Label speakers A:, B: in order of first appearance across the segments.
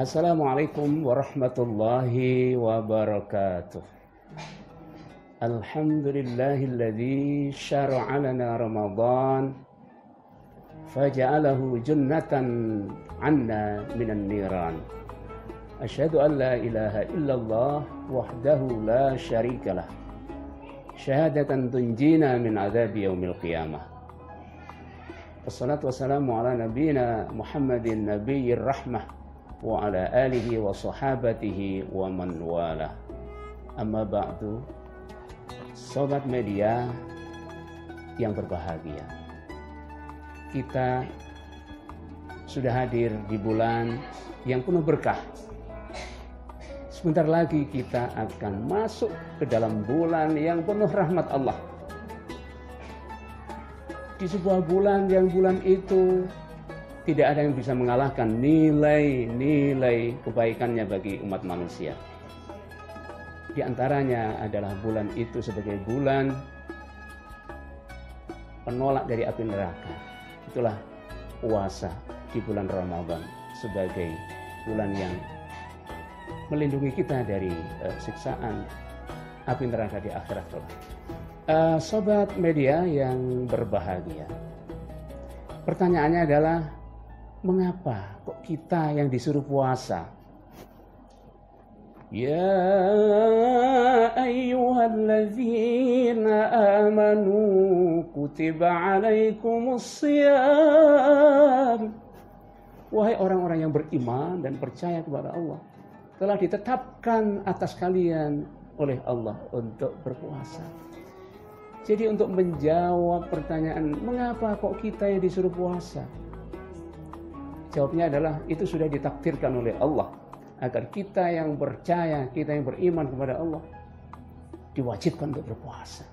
A: Assalamualaikum warahmatullahi wabarakatuh. Alhamdulillahilladzi syara'a lana Ramadan faja'alahu jannatan 'anna minan niran. Asyhadu an la ilaha illallah wahdahu la syarikalah. Syahadatan tunjina min adzabi yaumil qiyamah. Wassalatu wassalamu ala nabiyyina Muhammadin nabiyyir rahmah wa sahabatihi wa man wala. Amma ba'du. Sobat media yang berbahagia. Kita sudah hadir di bulan yang penuh berkah. Sebentar lagi kita akan masuk ke dalam bulan yang penuh rahmat Allah di sebuah bulan yang bulan itu tidak ada yang bisa mengalahkan nilai-nilai kebaikannya bagi umat manusia. Di antaranya adalah bulan itu sebagai bulan penolak dari api neraka. Itulah puasa di bulan Ramadan sebagai bulan yang melindungi kita dari uh, siksaan api neraka di akhirat kelak. Uh, sobat media yang berbahagia. Pertanyaannya adalah mengapa kok kita yang disuruh puasa? Ya ayyuhalladzina amanu kutiba alaikumus siyam. Wahai orang-orang yang beriman dan percaya kepada Allah, telah ditetapkan atas kalian oleh Allah untuk berpuasa. Jadi untuk menjawab pertanyaan mengapa kok kita yang disuruh puasa? Jawabnya adalah itu sudah ditakdirkan oleh Allah agar kita yang percaya, kita yang beriman kepada Allah diwajibkan untuk berpuasa.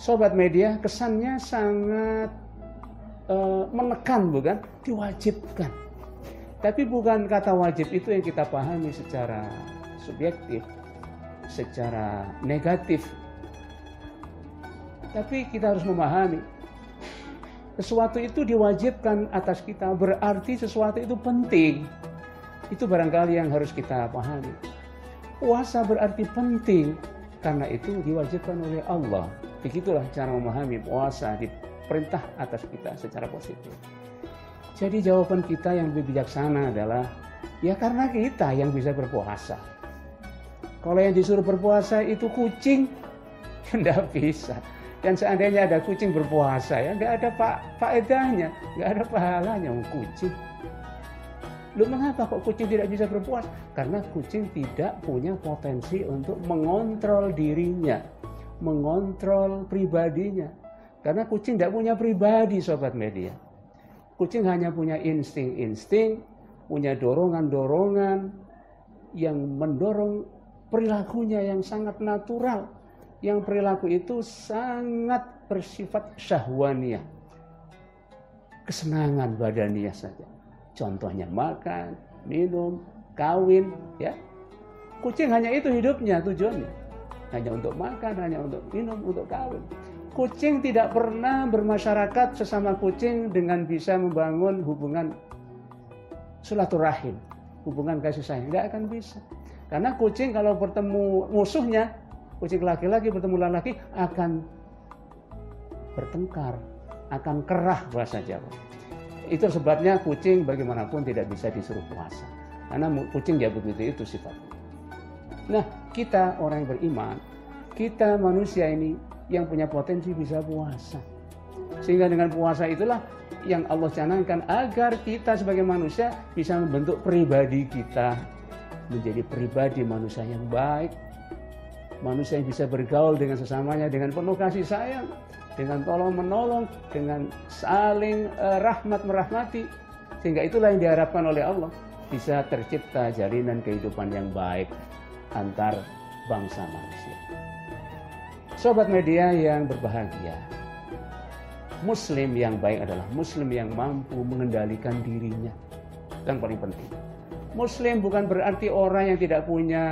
A: Sobat media kesannya sangat uh, menekan bukan? Diwajibkan. Tapi bukan kata wajib itu yang kita pahami secara subjektif, secara negatif tapi kita harus memahami sesuatu itu diwajibkan atas kita berarti sesuatu itu penting. Itu barangkali yang harus kita pahami. Puasa berarti penting karena itu diwajibkan oleh Allah. Begitulah cara memahami puasa di perintah atas kita secara positif. Jadi jawaban kita yang lebih bijaksana adalah ya karena kita yang bisa berpuasa. Kalau yang disuruh berpuasa itu kucing, tidak bisa. Dan seandainya ada kucing berpuasa ya nggak ada pak faedahnya, nggak ada pahalanya kucing. Lu mengapa kok kucing tidak bisa berpuasa? Karena kucing tidak punya potensi untuk mengontrol dirinya, mengontrol pribadinya. Karena kucing tidak punya pribadi, sobat media. Kucing hanya punya insting-insting, punya dorongan-dorongan yang mendorong perilakunya yang sangat natural yang perilaku itu sangat bersifat syahwaniyah. Kesenangan badaniah saja. Contohnya makan, minum, kawin, ya. Kucing hanya itu hidupnya tujuannya. Hanya untuk makan, hanya untuk minum, untuk kawin. Kucing tidak pernah bermasyarakat sesama kucing dengan bisa membangun hubungan silaturahim, hubungan kasih sayang. Tidak akan bisa. Karena kucing kalau bertemu musuhnya kucing laki-laki bertemu laki akan bertengkar, akan kerah bahasa Jawa. Itu sebabnya kucing bagaimanapun tidak bisa disuruh puasa. Karena kucing ya begitu itu sifatnya. Nah, kita orang yang beriman, kita manusia ini yang punya potensi bisa puasa. Sehingga dengan puasa itulah yang Allah canangkan agar kita sebagai manusia bisa membentuk pribadi kita menjadi pribadi manusia yang baik, manusia yang bisa bergaul dengan sesamanya dengan penuh kasih sayang, dengan tolong menolong, dengan saling uh, rahmat merahmati. Sehingga itulah yang diharapkan oleh Allah bisa tercipta jalinan kehidupan yang baik antar bangsa manusia. Sobat media yang berbahagia, Muslim yang baik adalah Muslim yang mampu mengendalikan dirinya. Yang paling penting. Muslim bukan berarti orang yang tidak punya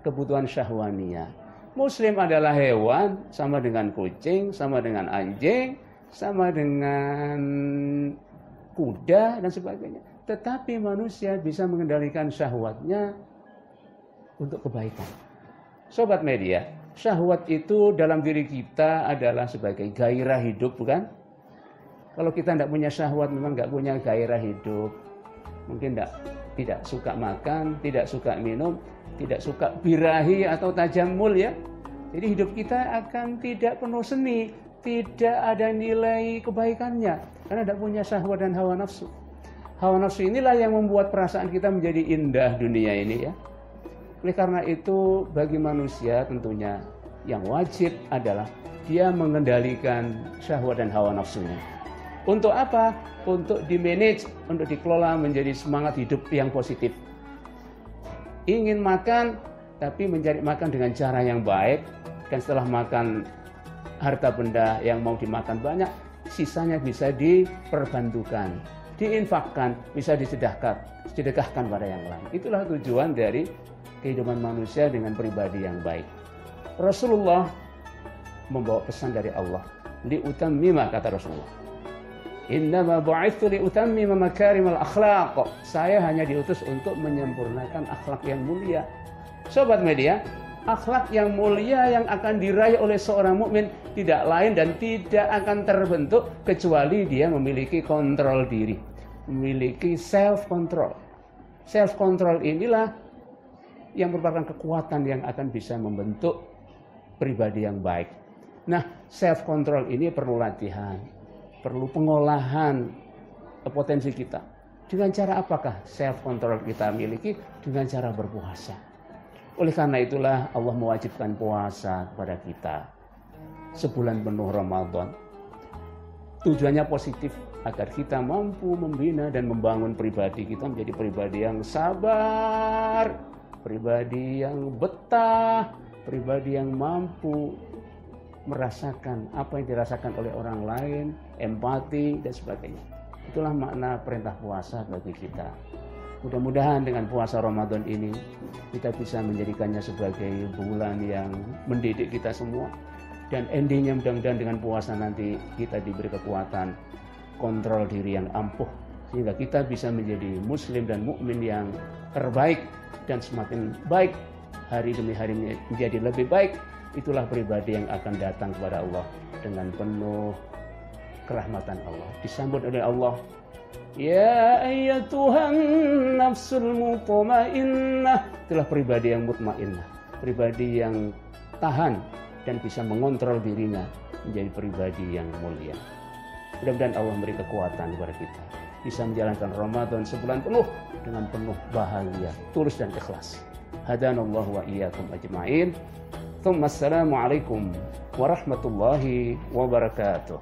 A: kebutuhan syahwaniyah. Muslim adalah hewan sama dengan kucing, sama dengan anjing, sama dengan kuda dan sebagainya. tetapi manusia bisa mengendalikan syahwatnya untuk kebaikan. Sobat media, syahwat itu dalam diri kita adalah sebagai gairah hidup, bukan? Kalau kita tidak punya syahwat, memang nggak punya gairah hidup. Mungkin tidak tidak suka makan, tidak suka minum, tidak suka birahi atau tajamul ya. Jadi hidup kita akan tidak penuh seni, tidak ada nilai kebaikannya karena tidak punya syahwat dan hawa nafsu. Hawa nafsu inilah yang membuat perasaan kita menjadi indah dunia ini ya. Oleh karena itu bagi manusia tentunya yang wajib adalah dia mengendalikan syahwat dan hawa nafsunya. Untuk apa? Untuk dimanage, untuk dikelola menjadi semangat hidup yang positif. Ingin makan, tapi mencari makan dengan cara yang baik, dan setelah makan harta benda yang mau dimakan banyak, sisanya bisa diperbantukan diinfakkan, bisa disedekahkan, disedekahkan pada yang lain. Itulah tujuan dari kehidupan manusia dengan pribadi yang baik. Rasulullah membawa pesan dari Allah. Li utammima kata Rasulullah. Innama bu'ithu li utammima makarimal akhlaq. Saya hanya diutus untuk menyempurnakan akhlak yang mulia. Sobat media, akhlak yang mulia yang akan diraih oleh seorang mukmin tidak lain dan tidak akan terbentuk kecuali dia memiliki kontrol diri, memiliki self control. Self control inilah yang merupakan kekuatan yang akan bisa membentuk pribadi yang baik. Nah, self control ini perlu latihan, perlu pengolahan potensi kita. Dengan cara apakah self control kita miliki? Dengan cara berpuasa. Oleh karena itulah Allah mewajibkan puasa kepada kita sebulan penuh Ramadan. Tujuannya positif agar kita mampu membina dan membangun pribadi kita menjadi pribadi yang sabar, pribadi yang betah, pribadi yang mampu merasakan apa yang dirasakan oleh orang lain, empati dan sebagainya. Itulah makna perintah puasa bagi kita. Mudah-mudahan dengan puasa Ramadan ini kita bisa menjadikannya sebagai bulan yang mendidik kita semua dan endingnya mudah-mudahan dengan puasa nanti kita diberi kekuatan kontrol diri yang ampuh sehingga kita bisa menjadi muslim dan mukmin yang terbaik dan semakin baik hari demi hari menjadi lebih baik itulah pribadi yang akan datang kepada Allah dengan penuh kerahmatan Allah disambut oleh Allah Ya Tuhan nafsul mutmainnah itulah pribadi yang mutmainnah pribadi yang tahan dan bisa mengontrol dirinya menjadi pribadi yang mulia. Mudah-mudahan Allah memberi kekuatan kepada kita bisa menjalankan Ramadan sebulan penuh dengan penuh bahagia, tulus dan ikhlas. Hadanallahu wa iyyakum ajma'in. ثم السلام عليكم ورحمة الله وبركاته.